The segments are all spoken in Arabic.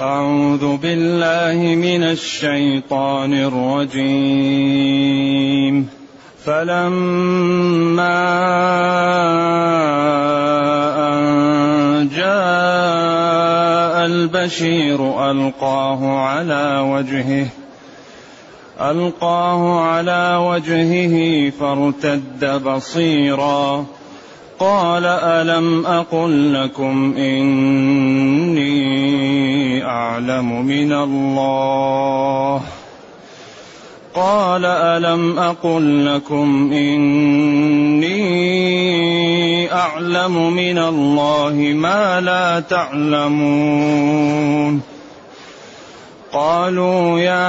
أعوذ بالله من الشيطان الرجيم. فلما أن جاء البشير ألقاه على وجهه ألقاه على وجهه فارتد بصيراً قال ألم أقل لكم إني أعلم من الله. قال ألم أقل لكم إني أعلم من الله ما لا تعلمون. قالوا يا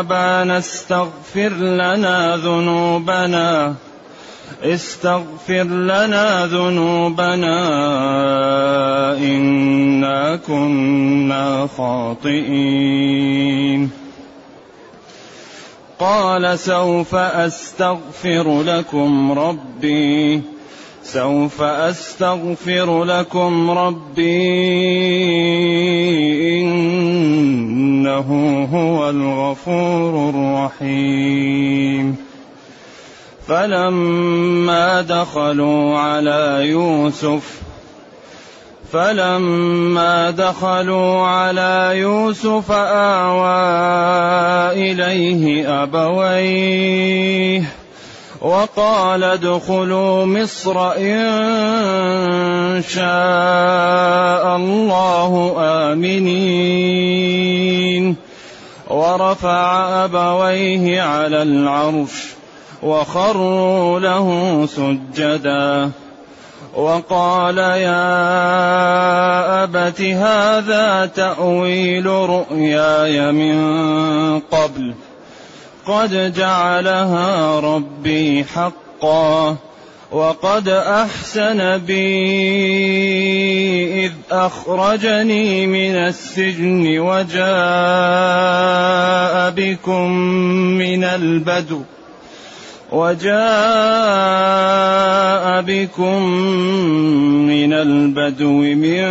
أبانا استغفر لنا ذنوبنا. استغفر لنا ذنوبنا إنا كنا خاطئين. قال سوف أستغفر لكم ربي. سوف أستغفر لكم ربي. إنه هو الغفور الرحيم. فلما دخلوا على يوسف فلما دخلوا على يوسف آوى إليه أبويه وقال ادخلوا مصر إن شاء الله آمنين ورفع أبويه على العرش وخروا له سجدا. وقال يا أبت هذا تأويل رؤياي من قبل. قد جعلها ربي حقا وقد أحسن بي إذ أخرجني من السجن وجاء بكم من البدو. وجاء بكم من البدو من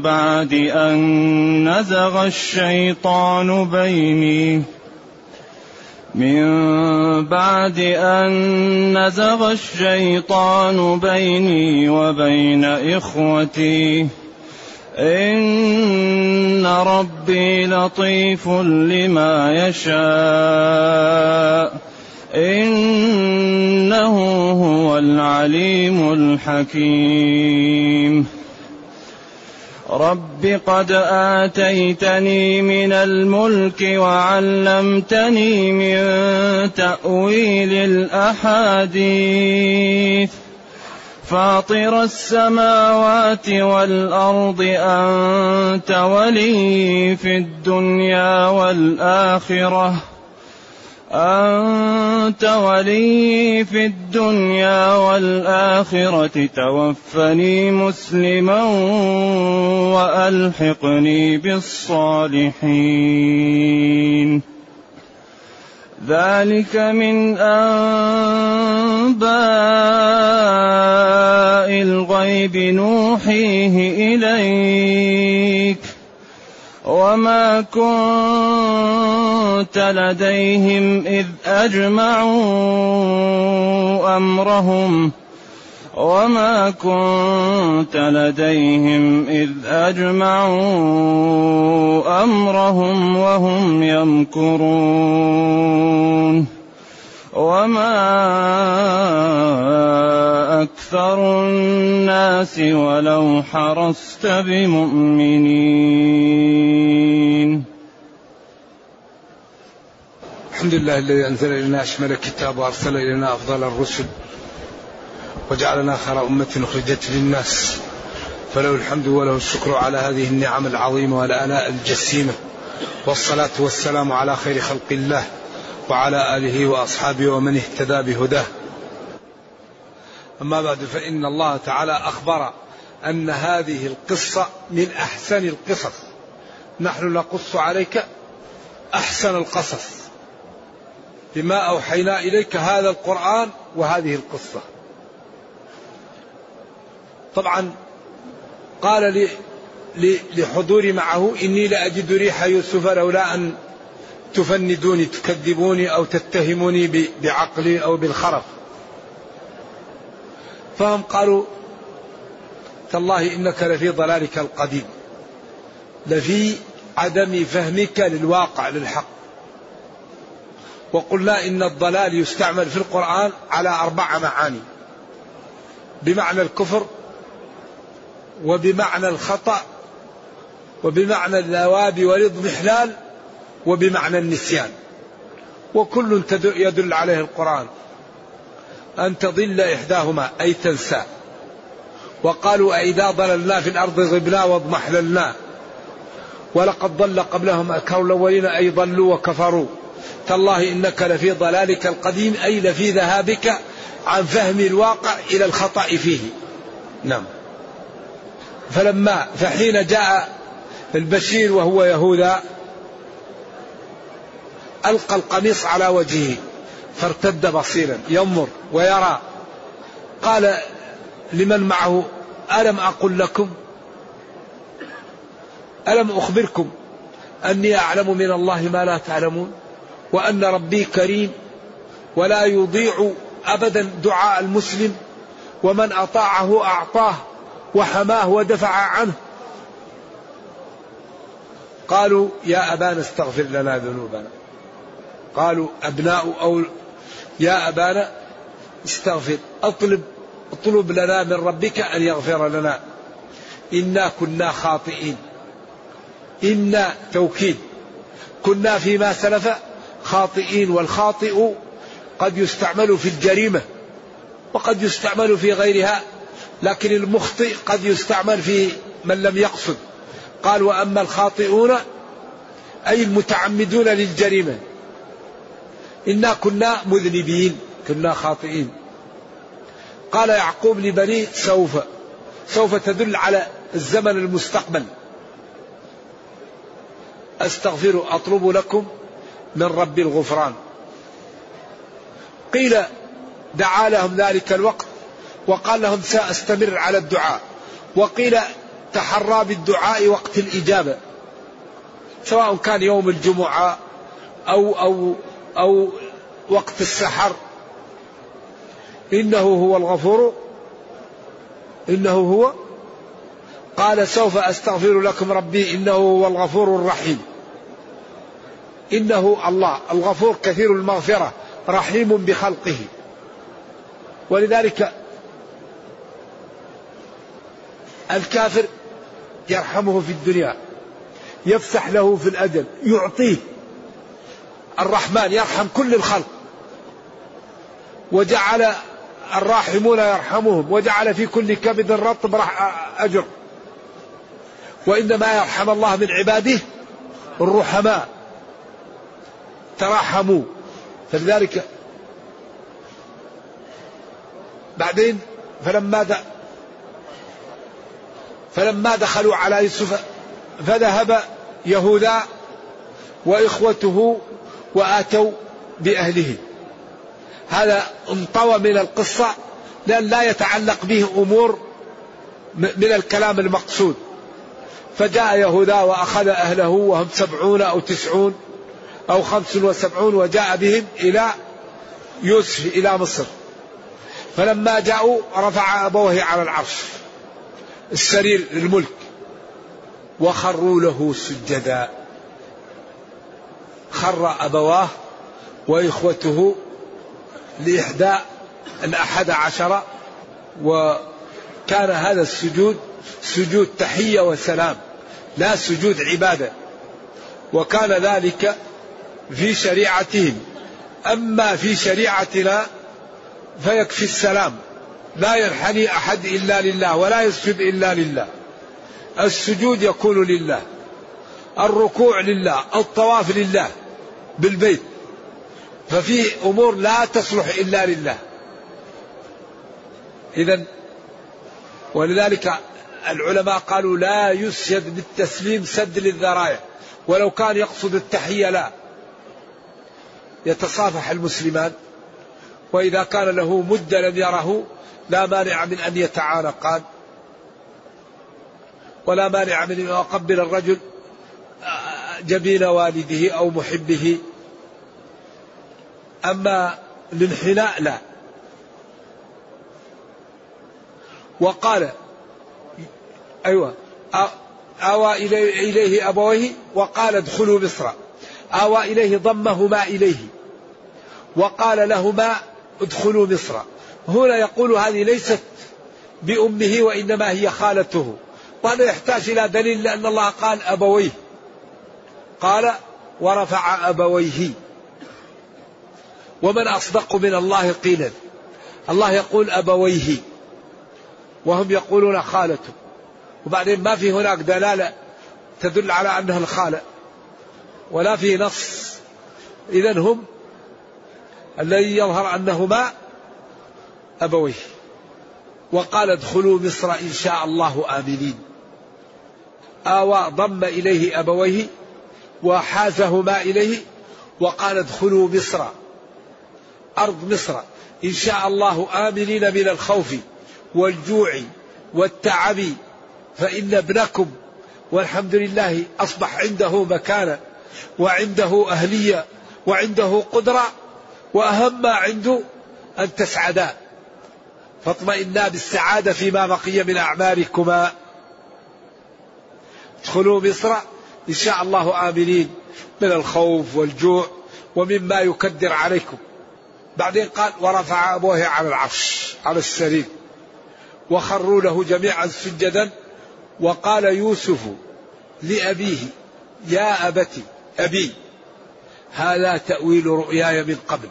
بعد أن نزغ الشيطان بيني من بعد أن نزغ الشيطان بيني وبين إخوتي. إن ربي لطيف لما يشاء. إنه هو العليم الحكيم. رب قد آتيتني من الملك وعلمتني من تأويل الأحاديث. فاطر السماوات والأرض أنت ولي في الدنيا والآخرة. أنت ولي في الدنيا والآخرة توفني مسلما وألحقني بالصالحين. ذلك من أنباء الغيب نوحيه إليك. وما كنت لديهم إذ أجمعوا أمرهم وما كنت لديهم إذ أجمعوا أمرهم وهم يمكرون وما أكثر الناس ولو حرصت بمؤمنين الحمد لله الذي أنزل إلينا أشمل الكتاب وأرسل إلينا أفضل الرسل وجعلنا خير أمة أخرجت للناس. فله الحمد وله الشكر على هذه النعم العظيمة والآلاء الجسيمة. والصلاة والسلام على خير خلق الله وعلى آله وأصحابه ومن اهتدى بهداه. أما بعد فإن الله تعالى أخبر أن هذه القصة من أحسن القصص. نحن نقص عليك أحسن القصص. بما أوحينا إليك هذا القرآن وهذه القصة. طبعا قال لحضوري معه إني لأجد ريح يوسف لولا أن تفندوني تكذبوني أو تتهموني بعقلي أو بالخرف. فهم قالوا تالله إنك لفي ضلالك القديم لفي عدم فهمك للواقع للحق. وقلنا إن الضلال يستعمل في القرآن على أربع معاني. بمعنى الكفر وبمعنى الخطأ وبمعنى الذواب والإضمحلال وبمعنى النسيان. وكل يدل عليه القرآن. أن تضل إحداهما أي تنسى. وقالوا أئذا ضللنا في الأرض غبنا واضمحللنا. ولقد ضل قبلهم أكثر الأولين أي ضلوا وكفروا. تالله إنك لفي ضلالك القديم أي لفي ذهابك عن فهم الواقع إلى الخطأ فيه. نعم. فلما فحين جاء البشير وهو يهوذا ألقى القميص على وجهه فارتد بصيرا ينظر ويرى. قال لمن معه؟ ألم أقل لكم؟ ألم أخبركم؟ أني أعلم من الله ما لا تعلمون. وأن ربي كريم ولا يضيع أبدا دعاء المسلم ومن أطاعه أعطاه وحماه ودفع عنه. قالوا يا أبانا استغفر لنا ذنوبنا. قالوا أبناء أو يا أبانا استغفر أطلب اطلب لنا من ربك أن يغفر لنا. إنا كنا خاطئين. إنا توكيد. كنا فيما سلف خاطئين والخاطئ قد يستعمل في الجريمة وقد يستعمل في غيرها لكن المخطئ قد يستعمل في من لم يقصد. قال وأما الخاطئون أي المتعمدون للجريمة. إنا كنا مذنبين كنا خاطئين. قال يعقوب لبنيه سوف سوف تدل على الزمن المستقبل. أستغفر اطلب لكم من رب الغفران. قيل دعا لهم ذلك الوقت وقال لهم سأستمر على الدعاء. وقيل تحرى بالدعاء وقت الإجابة. سواء كان يوم الجمعة أو أو أو وقت السحر. إنه هو الغفور. إنه هو. قال سوف أستغفر لكم ربي إنه هو الغفور الرحيم. إنه الله الغفور كثير المغفرة رحيم بخلقه. ولذلك الكافر يرحمه في الدنيا يفسح له في الأجل يعطيه. الرحمن يرحم كل الخلق. وجعل الراحمون يرحمهم وجعل في كل كبد رطب أجر. وإنما يرحم الله من عباده الرحماء. تراحموا فلذلك بعدين فلما فلما دخلوا على يوسف فذهب يهوذا وإخوته وآتوا بأهله. هذا انطوى من القصة لأن لا يتعلق به أمور من الكلام المقصود. فجاء يهوذا وأخذ أهله وهم سبعون أو تسعون أو خمس وسبعون وجاء بهم إلى يوسف إلى مصر. فلما جاءوا رفع أبوه على العرش السرير للملك وخروا له سجدا. خر أبواه وإخوته لإحدى الأحد عشر وكان هذا السجود سجود تحية وسلام لا سجود عبادة. وكان ذلك في شريعتهم. أما في شريعتنا فيكفي السلام. لا ينحني أحد إلا لله ولا يسجد إلا لله. السجود يكون لله. الركوع لله. الطواف لله. بالبيت. ففي أمور لا تصلح إلا لله. اذا ولذلك العلماء قالوا لا يسجد بالتسليم سد للذرائع. ولو كان يقصد التحية لا. يتصافح المسلمان وإذا كان له مد لم يره لا مانع من أن يتعانقان ولا مانع من أن يقبل الرجل جبين والده أو محبه. أما الانحناء لا. وقال أيوة آوى إليه أبويه وقال ادخلوا مصر. آوى إليه ضمهما إليه. وقال لهما ادخلوا مصر. هنا يقول هذه ليست بأمه وإنما هي خالته. وهذا يحتاج إلى دليل لأن الله قال أبويه. قال ورفع أبويه. ومن أصدق من الله قيلا. الله يقول أبويه. وهم يقولون خالته. وبعدين ما في هناك دلالة تدل على أنها الخالة. ولا في نص. إذا هم الذي يظهر أنهما أبويه. وقال ادخلوا مصر إن شاء الله آمنين. آوى ضم إليه أبويه وحازهما إليه وقال ادخلوا مصر أرض مصر إن شاء الله آمنين من الخوف والجوع والتعب فإن ابنكم والحمد لله أصبح عنده مكانة وعنده أهلية وعنده قدرة وأهم ما عنده أن تسعدا فاطمئنا بالسعادة فيما بقي من أعمالكما. ادخلوا مصر إن شاء الله آمنين من الخوف والجوع ومما يكدر عليكم. بعدين قال ورفع أبوه على العرش على السرير. وخروا له جميعا سجدا. وقال يوسف لأبيه يا أبت أبي هذا تأويل رؤياي من قبل.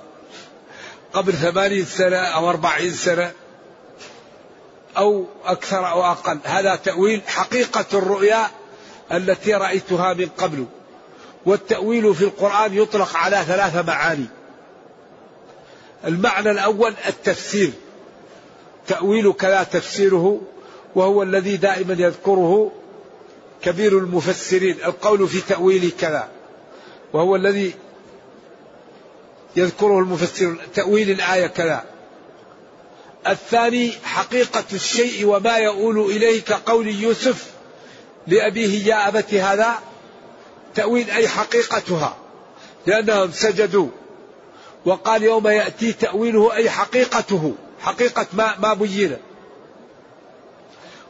قبل ثمانين سنة أو أربعين سنة أو أكثر أو أقل. هذا تأويل حقيقة الرؤيا التي رأيتها من قبل. والتأويل في القرآن يطلق على ثلاث معاني. المعنى الأول التفسير. تأويل كذا تفسيره وهو الذي دائما يذكره كبير المفسرين. القول في تأويل كذا وهو الذي يذكره المفسرون تأويل الآية كذا. الثاني حقيقة الشيء وما يؤول إليه كقول يوسف لأبيه يا أبت هذا. تأويل أي حقيقتها لأنهم سجدوا. وقال يوم يأتي تأويله أي حقيقته. حقيقة ما ما بين.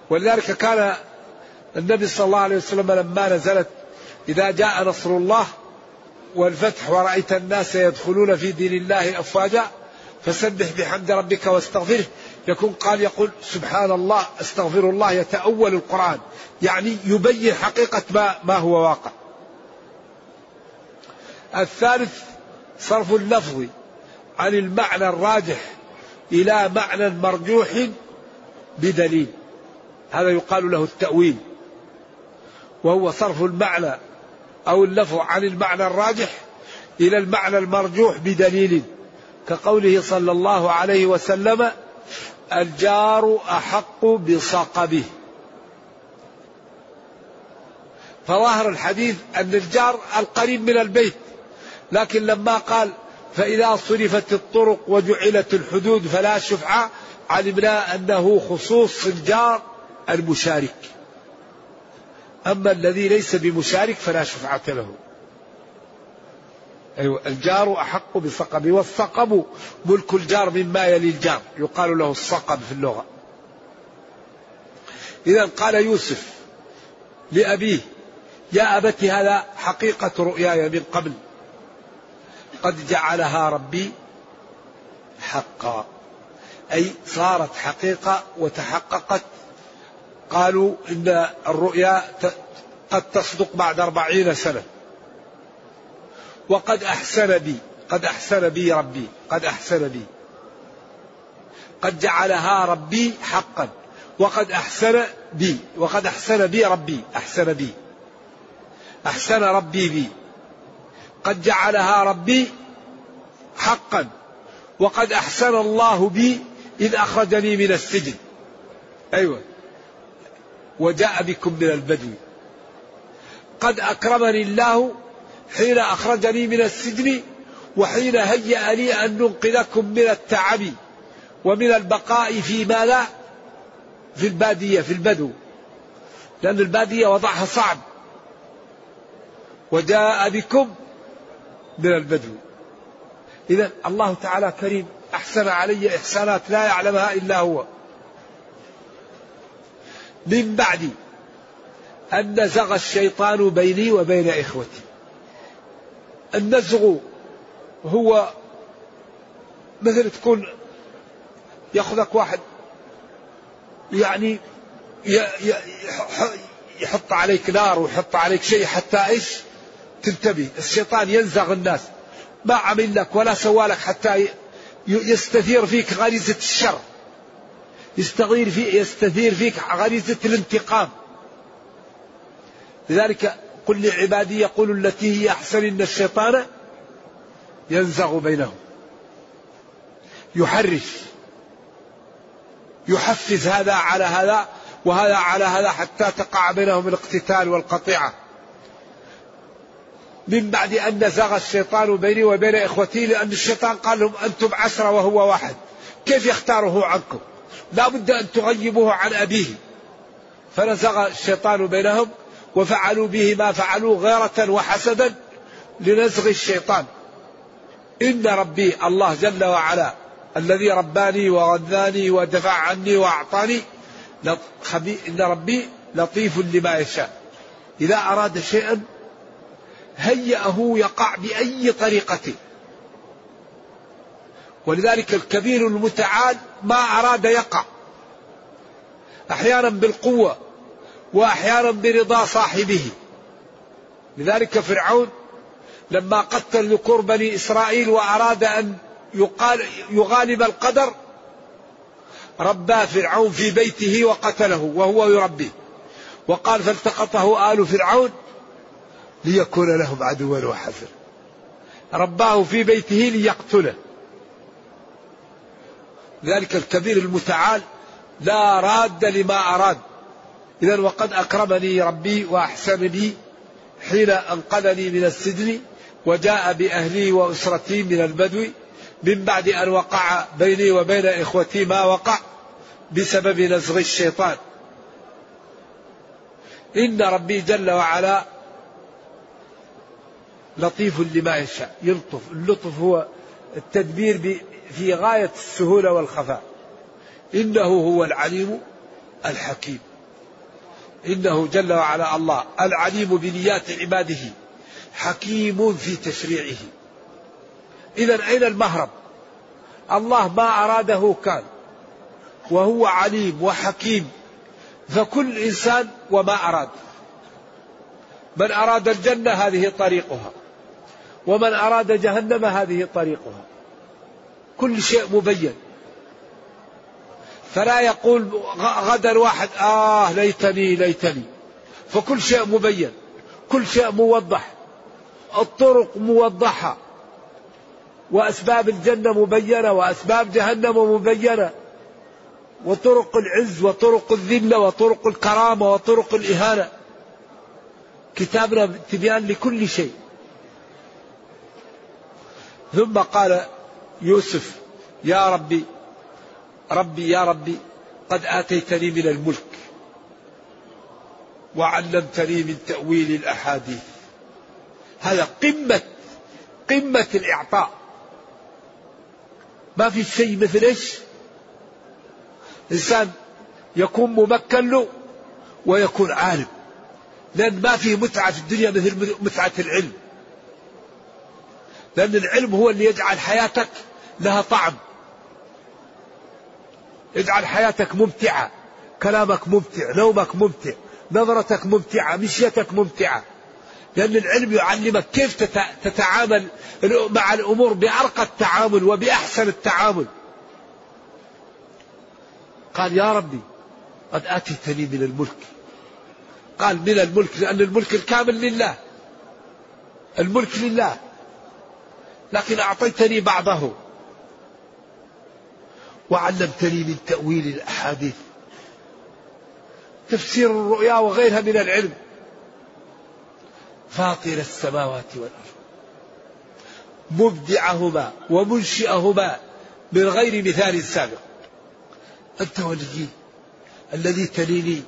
ولذلك كان النبي صلى الله عليه وسلم لما نزلت إذا جاء نصر الله والفتح ورأيت الناس يدخلون في دين الله أفواجا فسبح بحمد ربك واستغفره. يكون قال يقول سبحان الله استغفر الله يتأول القرآن. يعني يبين حقيقة ما, ما هو واقع. الثالث صرف اللفظ عن المعنى الراجح إلى معنى مرجوح بدليل. هذا يقال له التأويل. وهو صرف المعنى أو اللفظ عن المعنى الراجح إلى المعنى المرجوح بدليل كقوله صلى الله عليه وسلم الجار أحق بصقبه. فظاهر الحديث أن الجار القريب من البيت لكن لما قال فإذا صرفت الطرق وجعلت الحدود فلا شفعة علمنا أنه خصوص الجار المشارك. أما الذي ليس بمشارك فلا شفعة له. أيوة الجار أحق بالصقب والصقب ملك الجار مما يلي الجار. يقال له الصقب في اللغة. إذا قال يوسف لأبيه يا أبت هذا حقيقة رؤياي من قبل. قد جعلها ربي حقا. أي صارت حقيقة وتحققت قالوا إن الرؤيا قد تصدق بعد أربعين سنة. وقد أحسن بي قد أحسن بي ربي قد أحسن بي. قد جعلها ربي حقا وقد أحسن بي وقد أحسن بي ربي أحسن بي. أحسن ربي بي. قد جعلها ربي حقا وقد أحسن الله بي إذ أخرجني من السجن. أيوة. وجاء بكم من البدو. قد أكرمني الله حين أخرجني من السجن وحين هيأ لي أن ننقذكم من التعب ومن البقاء في ما لا في البادية في البدو. لأن البادية وضعها صعب. وجاء بكم من البدو. إذا الله تعالى كريم أحسن علي إحسانات لا يعلمها إلا هو. من بعد أن نزغ الشيطان بيني وبين إخوتي. النزغ هو مثل تكون ياخذك واحد يعني يحط عليك نار ويحط عليك شيء حتى إيش؟ تنتبه. الشيطان ينزغ الناس. ما عمل لك ولا سوى لك حتى يستثير فيك غريزة الشر. يستغير في يستثير فيك غريزة الانتقام. لذلك قل لعبادي يقول التي هي أحسن إن الشيطان ينزغ بينهم. يحرش. يحفز هذا على هذا وهذا على هذا حتى تقع بينهم الاقتتال والقطيعة. من بعد أن نزغ الشيطان بيني وبين إخوتي لأن الشيطان قال لهم أنتم عشرة وهو واحد. كيف يختاره عنكم؟ لا بد أن تغيبوه عن أبيه. فنزغ الشيطان بينهم وفعلوا به ما فعلوا غيرة وحسدا لنزغ الشيطان. إن ربي الله جل وعلا الذي رباني وغذاني ودفع عني وأعطاني إن ربي لطيف لما يشاء. إذا أراد شيئا هيأه يقع بأي طريقة. ولذلك الكبير المتعال ما أراد يقع. أحيانا بالقوة وأحيانا برضا صاحبه. لذلك فرعون لما قتل ذكور بني إسرائيل وأراد أن يقال يغالب القدر ربى فرعون في بيته وقتله وهو يربيه. وقال فالتقطه آل فرعون ليكون لهم عدوا وحزنا رباه في بيته ليقتله. ذلك الكبير المتعال لا راد لما أراد. إذا وقد أكرمني ربي وأحسن بي حين أنقذني من السجن وجاء بأهلي وأسرتي من البدو من بعد أن وقع بيني وبين إخوتي ما وقع بسبب نزغ الشيطان. إن ربي جل وعلا لطيف لما يشاء. يلطف اللطف هو التدبير في غاية السهولة والخفاء. إنه هو العليم الحكيم. إنه جل وعلا الله العليم بنيات عباده حكيم في تشريعه. إذا أين المهرب؟ الله ما أراده كان وهو عليم وحكيم فكل إنسان وما أراد. من أراد الجنة هذه طريقها. ومن أراد جهنم هذه طريقها. كل شيء مبين. فلا يقول غدا واحد آه ليتني ليتني. فكل شيء مبين. كل شيء موضح. الطرق موضحة. وأسباب الجنة مبينة وأسباب جهنم مبينة. وطرق العز وطرق الذلة وطرق الكرامة وطرق الإهانة. كتابنا تبيان لكل شيء. ثم قال يوسف يا ربي ربي يا ربي قد آتيتني من الملك وعلمتني من تأويل الأحاديث. هذا قمة قمة الإعطاء. ما في شيء مثل إيش؟ إنسان يكون ممكن له ويكون عالم. لأن ما في متعة في الدنيا مثل متعة العلم. لأن العلم هو اللي يجعل حياتك لها طعم. يجعل حياتك ممتعة كلامك ممتع نومك ممتع نظرتك ممتعة مشيتك ممتعة. لأن العلم يعلمك كيف تتعامل مع الأمور بأرقى التعامل وبأحسن التعامل. قال يا ربي قد آتيتني من الملك. قال من الملك لأن الملك الكامل لله. الملك لله. لكن أعطيتني بعضه. وعلمتني من تأويل الأحاديث. تفسير الرؤيا وغيرها من العلم. فاطر السماوات والأرض. مبدعهما ومنشئهما من غير مثال سابق. أنت وليي الذي تليني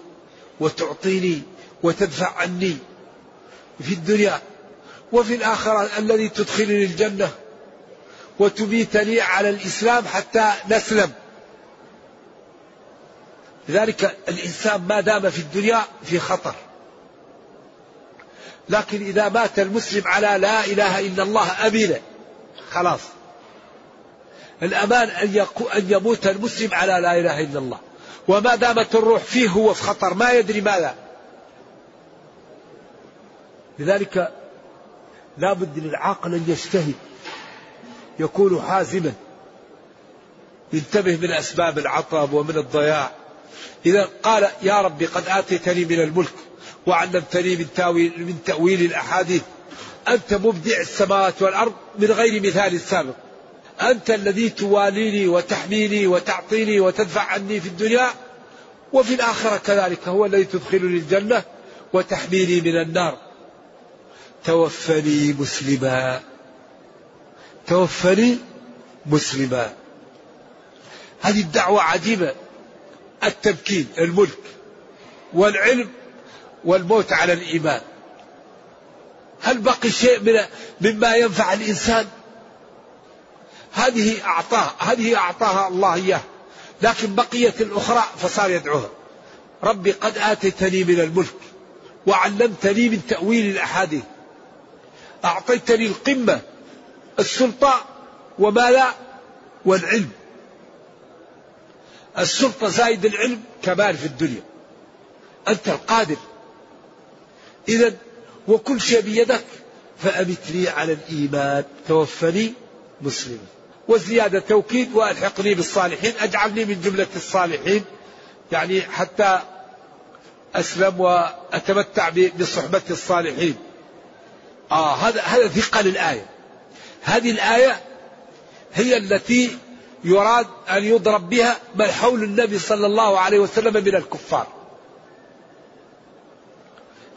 وتعطيني وتدفع عني في الدنيا. وفي الآخرة الذي تدخلني الجنة وتبيتني على الإسلام حتى نسلم. لذلك الإنسان ما دام في الدنيا في خطر. لكن إذا مات المسلم على لا إله إلا الله أمين خلاص. الأمان أن, أن يموت المسلم على لا إله إلا الله. وما دامت الروح فيه هو في خطر ما يدري ماذا. لذلك لا بد للعاقل أن يجتهد يكون حازما ينتبه من أسباب العطب ومن الضياع. إذا قال يا ربي قد آتيتني من الملك وعلمتني من تاويل من تأويل الأحاديث. أنت مبدع السماوات والأرض من غير مثال سابق. أنت الذي تواليني وتحميني وتعطيني وتدفع عني في الدنيا وفي الآخرة كذلك. هو الذي تدخلني الجنة وتحميني من النار. توفني مسلما. توفني مسلما. هذه الدعوة عجيبة. التمكين الملك والعلم والموت على الإيمان. هل بقي شيء من مما ينفع الإنسان؟ هذه أعطاه هذه أعطاها الله إياه. لكن بقيت الأخرى فصار يدعوها. ربي قد آتيتني من الملك وعلمتني من تأويل الأحاديث. أعطيتني القمة السلطة وما لا والعلم. السلطة زايد العلم كمال في الدنيا. أنت القادر. إذا وكل شيء بيدك فأمت لي على الإيمان. توفني مسلما وزيادة توكيد وألحقني بالصالحين. أجعلني من جملة الصالحين. يعني حتى أسلم وأتمتع بصحبة الصالحين. آه هذا هذا ثقل الآية هذه الآية هي التي يراد أن يضرب بها من حول النبي صلى الله عليه وسلم من الكفار.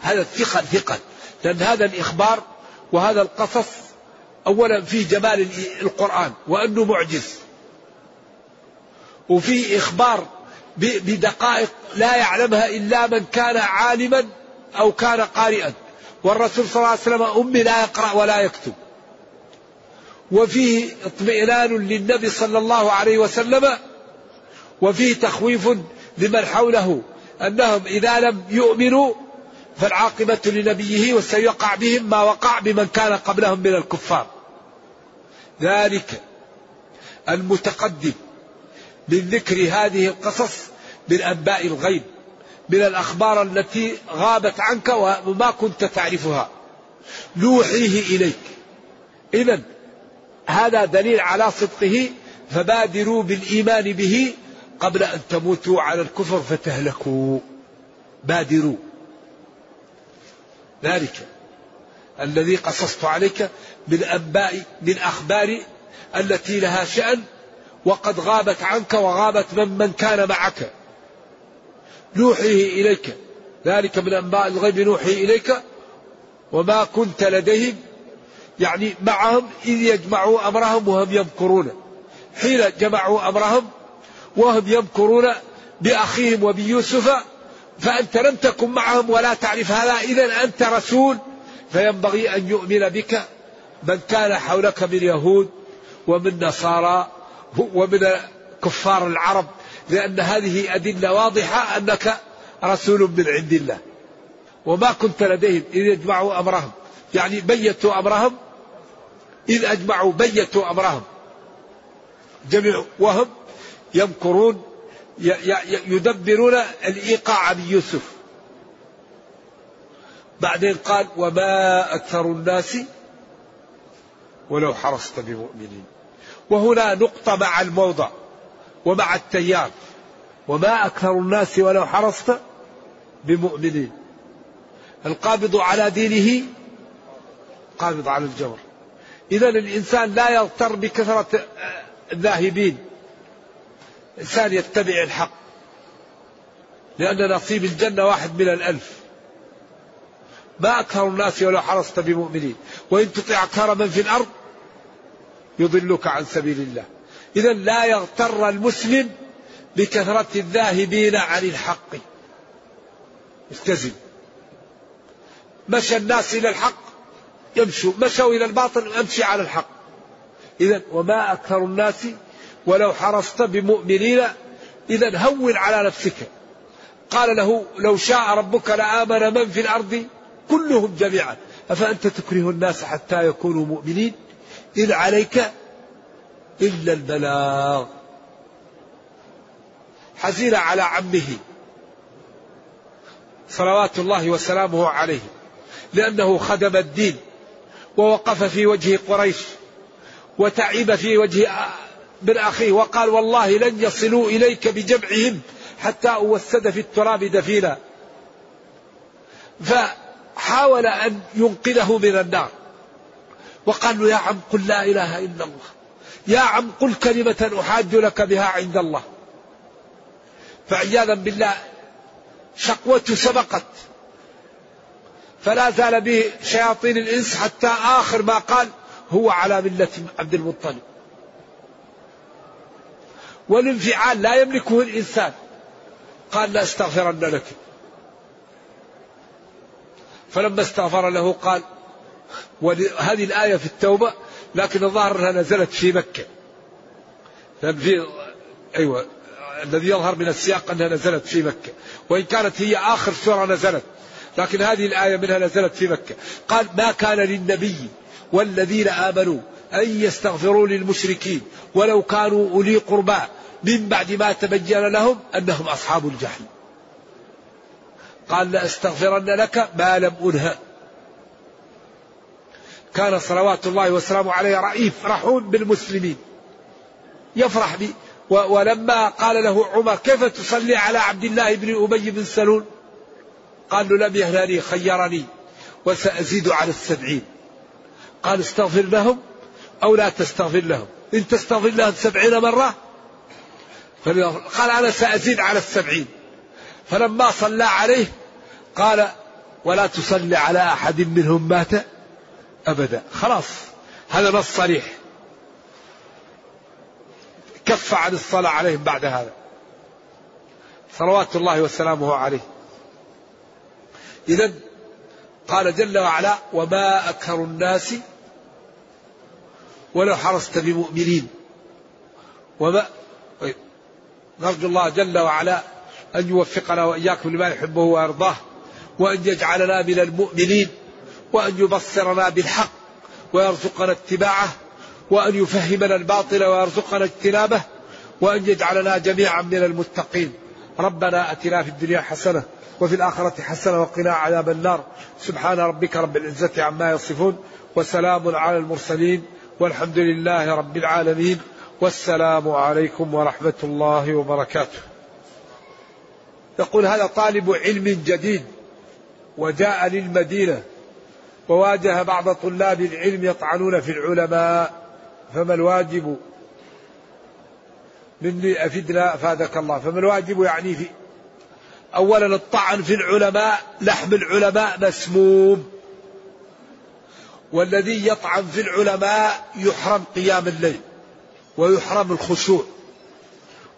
هذا الثقل ثقل لأن هذا الإخبار وهذا القصص أولا فيه جمال القرآن وأنه معجز. وفيه إخبار بدقائق لا يعلمها إلا من كان عالما أو كان قارئا. والرسول صلى الله عليه وسلم أمي لا يقرأ ولا يكتب. وفيه اطمئنان للنبي صلى الله عليه وسلم وفيه تخويف لمن حوله أنهم إذا لم يؤمنوا فالعاقبة لنبيه وسيقع بهم ما وقع بمن كان قبلهم من الكفار. ذلك المتقدم من ذكر هذه القصص من أنباء الغيب. من الأخبار التي غابت عنك وما كنت تعرفها. نوحيه إليك. إذا هذا دليل على صدقه فبادروا بالإيمان به قبل أن تموتوا على الكفر فتهلكوا. بادروا. ذلك الذي قصصت عليك من أنباء من أخبار التي لها شأن وقد غابت عنك وغابت من من كان معك. نوحيه إليك. ذلك من أنباء الغيب نوحي إليك. وما كنت لديهم يعني معهم إذ يجمعوا أمرهم وهم يمكرون. حين جمعوا أمرهم وهم يمكرون بأخيهم وبيوسف فأنت لم تكن معهم ولا تعرف هذا. إذا أنت رسول فينبغي أن يؤمن بك من كان حولك من يهود ومن نصارى ومن كفار العرب. لأن هذه أدلة واضحة أنك رسول من عند الله. وما كنت لديهم إذ يجمعوا أمرهم. يعني بيتوا أمرهم إذ أجمعوا بيتوا أمرهم. جميع وهم يمكرون يدبرون الإيقاع بيوسف بعدين قال وما أكثر الناس ولو حرصت بمؤمنين. وهنا نقطة مع الموضع. ومع التيار. وما أكثر الناس ولو حرصت بمؤمنين. القابض على دينه قابض على الجمر إذا الإنسان لا يغتر بكثرة الذاهبين إنسان يتبع الحق. لأن نصيب الجنة واحد من الألف. ما أكثر الناس ولو حرصت بمؤمنين. وإن تطع أكثر من في الأرض يضلك عن سبيل الله. إذا لا يغتر المسلم بكثرة الذاهبين عن الحق. التزم. مشى الناس إلى الحق يمشوا. مشوا إلى الباطل أمشي على الحق. إذا وما أكثر الناس ولو حرصت بمؤمنين إذا هون على نفسك. قال له لو شاء ربك لآمن من في الأرض كلهم جميعا. أفأنت تكره الناس حتى يكونوا مؤمنين؟ إن عليك إلا البلاغ. حزين على عمه. صلوات الله وسلامه عليه. لأنه خدم الدين. ووقف في وجه قريش. وتعب في وجه ابن أخيه. وقال والله لن يصلوا إليك بجمعهم حتى أوسد في التراب دفينا فحاول أن ينقذه من النار. وقال له يا عم قل لا إله إلا الله. يا عم قل كلمة أحاج لك بها عند الله. فعياذا بالله شقوته سبقت. فلا زال به شياطين الإنس حتى آخر ما قال هو على ملة عبد المطلب. والانفعال لا يملكه الإنسان. قال لأستغفرن لك. فلما استغفر له قال وهذه الآية في التوبة لكن الظاهر أنها نزلت في مكة. في أيوة الذي يظهر من السياق أنها نزلت في مكة. وإن كانت هي آخر سورة نزلت لكن هذه الآية منها نزلت في مكة. قال ما كان للنبي والذين آمنوا أن يستغفروا للمشركين ولو كانوا أولي قربى من بعد ما تبين لهم أنهم أصحاب الجحيم. قال لأستغفرن لك ما لم أنهى كان صلوات الله وسلامه عليه رئيف رحوم بالمسلمين. يفرح بي. ولما قال له عمر كيف تصلي على عبد الله بن أبي بن سلول؟ قال له لم يهنني خيرني وسأزيد على السبعين. قال استغفر لهم أو لا تستغفر لهم. إن تستغفر لهم سبعين مرة قال أنا سأزيد على السبعين. فلما صلى عليه قال ولا تصلي على أحد منهم مات. أبدا. خلاص. هذا نص صريح. كف عن الصلاة عليهم بعد هذا. صلوات الله وسلامه عليه. إذا قال جل وعلا وما أكثر الناس ولو حرصت بمؤمنين. وما نرجو الله جل وعلا أن يوفقنا وإياكم لما يحبه ويرضاه وأن يجعلنا من المؤمنين. وأن يبصرنا بالحق ويرزقنا اتباعه وأن يفهمنا الباطل ويرزقنا اجتنابه وأن يجعلنا جميعا من المتقين. ربنا أتنا في الدنيا حسنة وفي الآخرة حسنة وقنا عذاب النار. سبحان ربك رب العزة عما يصفون وسلام على المرسلين والحمد لله رب العالمين. والسلام عليكم ورحمة الله وبركاته. يقول هذا طالب علم جديد وجاء للمدينة وواجه بعض طلاب العلم يطعنون في العلماء فما الواجب مني أفدنا أفادك الله. فما الواجب يعني في أولا الطعن في العلماء لحم العلماء مسموم. والذي يطعن في العلماء يحرم قيام الليل ويحرم الخشوع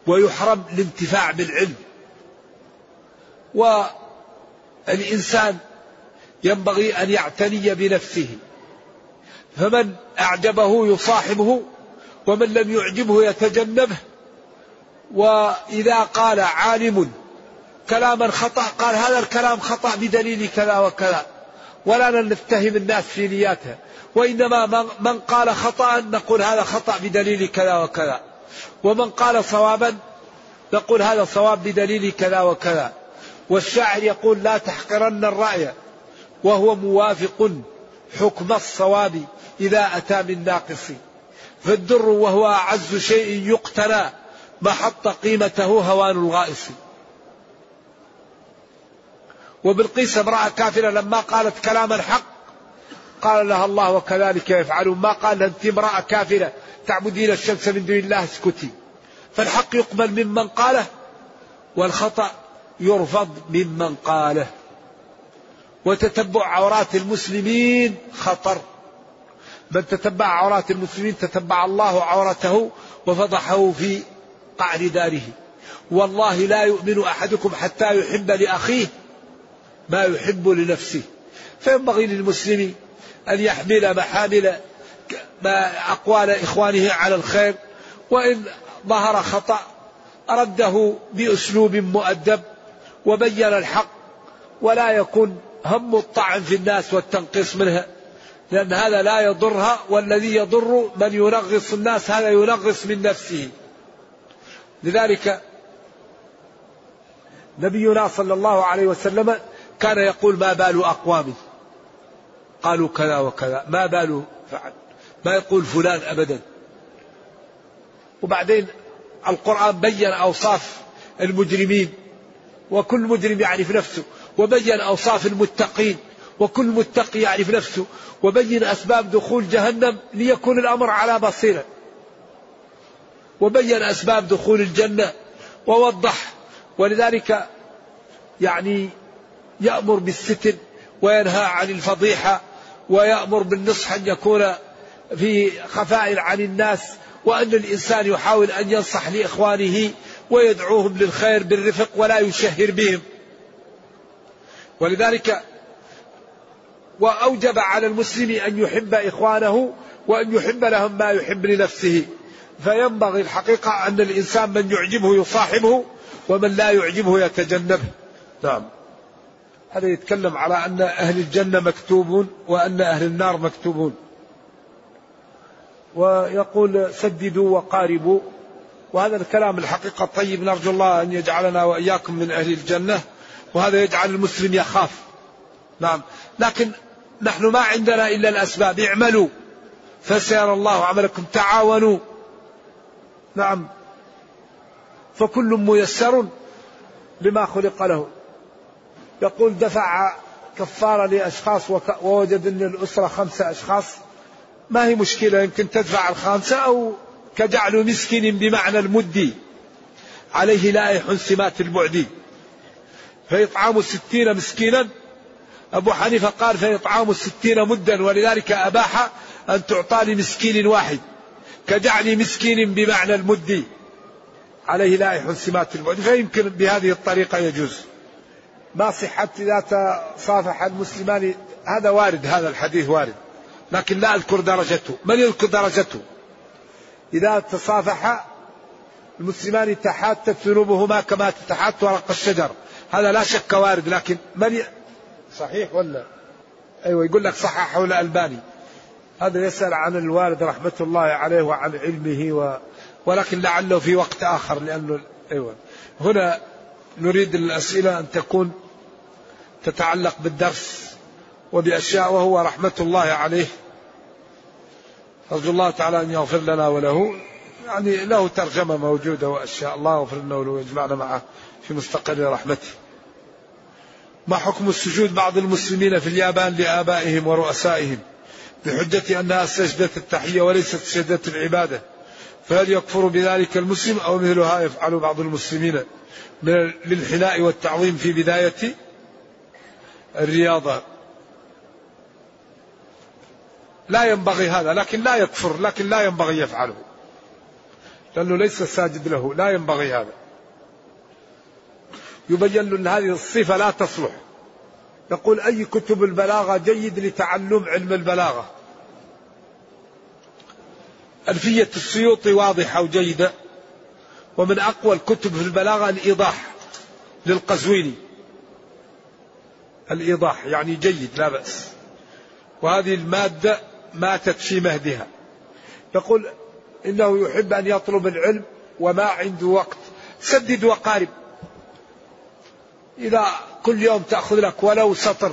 ويحرم الانتفاع بالعلم. والإنسان ينبغي أن يعتني بنفسه. فمن أعجبه يصاحبه ومن لم يعجبه يتجنبه. وإذا قال عالم كلاما خطأ قال هذا الكلام خطأ بدليل كذا وكذا. ولا نتهم الناس في نياتها وإنما من قال خطأ نقول هذا خطأ بدليل كذا وكذا. ومن قال صوابا نقول هذا صواب بدليل كذا وكذا. والشاعر يقول لا تحقرن الرأي. وهو موافق حكم الصواب إذا أتى من ناقص. فالدر وهو أعز شيء يقتنى محط قيمته هوان الغائص. وبالقيس امرأة كافرة لما قالت كلاما حق قال لها الله وكذلك يفعلون. ما قال أنت امرأة كافرة تعبدين الشمس من دون الله اسكتي. فالحق يقبل ممن قاله والخطأ يرفض ممن قاله. وتتبع عورات المسلمين خطر. من تتبع عورات المسلمين تتبع الله عورته وفضحه في قعر داره. والله لا يؤمن أحدكم حتى يحب لأخيه ما يحب لنفسه. فينبغي للمسلم أن يحمل محامل أقوال إخوانه على الخير. وإن ظهر خطأ رده بأسلوب مؤدب وبين الحق ولا يكون هم الطعن في الناس والتنقيص منها لأن هذا لا يضرها والذي يضر من ينغص الناس هذا ينغص من نفسه. لذلك نبينا صلى الله عليه وسلم كان يقول ما بال أقوام؟ قالوا كذا وكذا ما بال فعل ما يقول فلان أبدا. وبعدين القرآن بين أوصاف المجرمين وكل مجرم يعرف نفسه. وبين أوصاف المتقين وكل متقي يعرف نفسه وبين أسباب دخول جهنم ليكون الأمر على بصيرة. وبين أسباب دخول الجنة ووضح. ولذلك يعني يأمر بالستر وينهى عن الفضيحة ويأمر بالنصح أن يكون في خفاء عن الناس وأن الإنسان يحاول أن ينصح لإخوانه ويدعوهم للخير بالرفق ولا يشهر بهم. ولذلك وأوجب على المسلم أن يحب إخوانه وأن يحب لهم ما يحب لنفسه. فينبغي الحقيقة أن الإنسان من يعجبه يصاحبه ومن لا يعجبه يتجنبه. نعم. هذا يتكلم على أن أهل الجنة مكتوبون وأن أهل النار مكتوبون. ويقول سددوا وقاربوا. وهذا الكلام الحقيقة طيب نرجو الله أن يجعلنا وإياكم من أهل الجنة. وهذا يجعل المسلم يخاف. نعم. لكن نحن ما عندنا إلا الأسباب. اعملوا. فسيرى الله عملكم. تعاونوا. نعم. فكل ميسر لما خلق له. يقول دفع كفارة لأشخاص ووجد أن الأسرة خمسة أشخاص. ما هي مشكلة؟ يمكن تدفع الخامسة أو كجعل مسكين بمعنى المدي. عليه لائح سمات البعد فإطعام ستين مسكينا. أبو حنيفة قال فإطعام الستين مدا ولذلك أباح أن تعطى لمسكين واحد. كجعل مسكين بمعنى المد. عليه لائح سمات البعد فيمكن بهذه الطريقة يجوز. ما صحة إذا تصافح المسلمان. هذا وارد هذا الحديث وارد. لكن لا أذكر درجته. من يذكر درجته؟ إذا تصافح المسلمان تحاتت ذنوبهما كما تتحات ورق الشجر. هذا لا شك وارد لكن من ي... صحيح ولا؟ أيوة يقول لك صححه الألباني. هذا يسأل عن الوالد رحمة الله عليه وعن علمه و... ولكن لعله في وقت آخر لأنه أيوة. هنا نريد الأسئلة أن تكون تتعلق بالدرس وبأشياء وهو رحمة الله عليه. أرجو الله تعالى أن يغفر لنا وله. يعني له ترجمة موجودة وأشياء الله يغفر لنا وله ويجمعنا معه في مستقر رحمته. ما حكم السجود بعض المسلمين في اليابان لآبائهم ورؤسائهم؟ بحجة أنها سجدة التحية وليست سجدة العبادة. فهل يكفر بذلك المسلم أو مثلها يفعل بعض المسلمين من للحناء والتعظيم في بداية الرياضة؟ لا ينبغي هذا لكن لا يكفر لكن لا ينبغي يفعله. لأنه ليس ساجد له لا ينبغي هذا. يبين له أن هذه الصفة لا تصلح. يقول أي كتب البلاغة جيد لتعلم علم البلاغة. ألفية السيوطي واضحة وجيدة. ومن أقوى الكتب في البلاغة الإيضاح للقزويني. الإيضاح يعني جيد لا بأس. وهذه المادة ماتت في مهدها. يقول إنه يحب أن يطلب العلم وما عنده وقت. سدد وقارب. إذا كل يوم تأخذ لك ولو سطر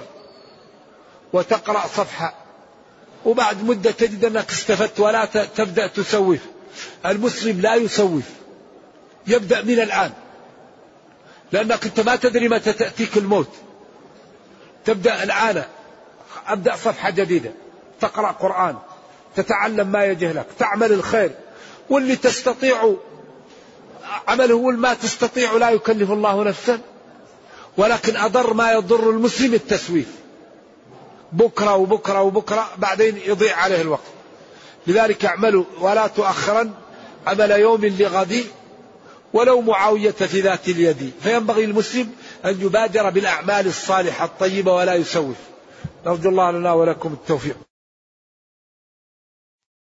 وتقرأ صفحة وبعد مدة تجد أنك استفدت ولا تبدأ تسوف المسلم لا يسوف يبدأ من الآن. لأنك أنت ما تدري متى تأتيك الموت. تبدأ الآن. أبدأ صفحة جديدة. تقرأ قرآن. تتعلم ما يجه لك تعمل الخير. واللي تستطيع عمله والما تستطيع لا يكلف الله نفسا. ولكن أضر ما يضر المسلم التسويف. بكرة وبكرة وبكرة بعدين يضيع عليه الوقت. لذلك اعملوا ولا تؤخرا عمل يوم لغد ولو معاوية في ذات اليد. فينبغي المسلم أن يبادر بالأعمال الصالحة الطيبة ولا يسوف. نرجو الله لنا ولكم التوفيق.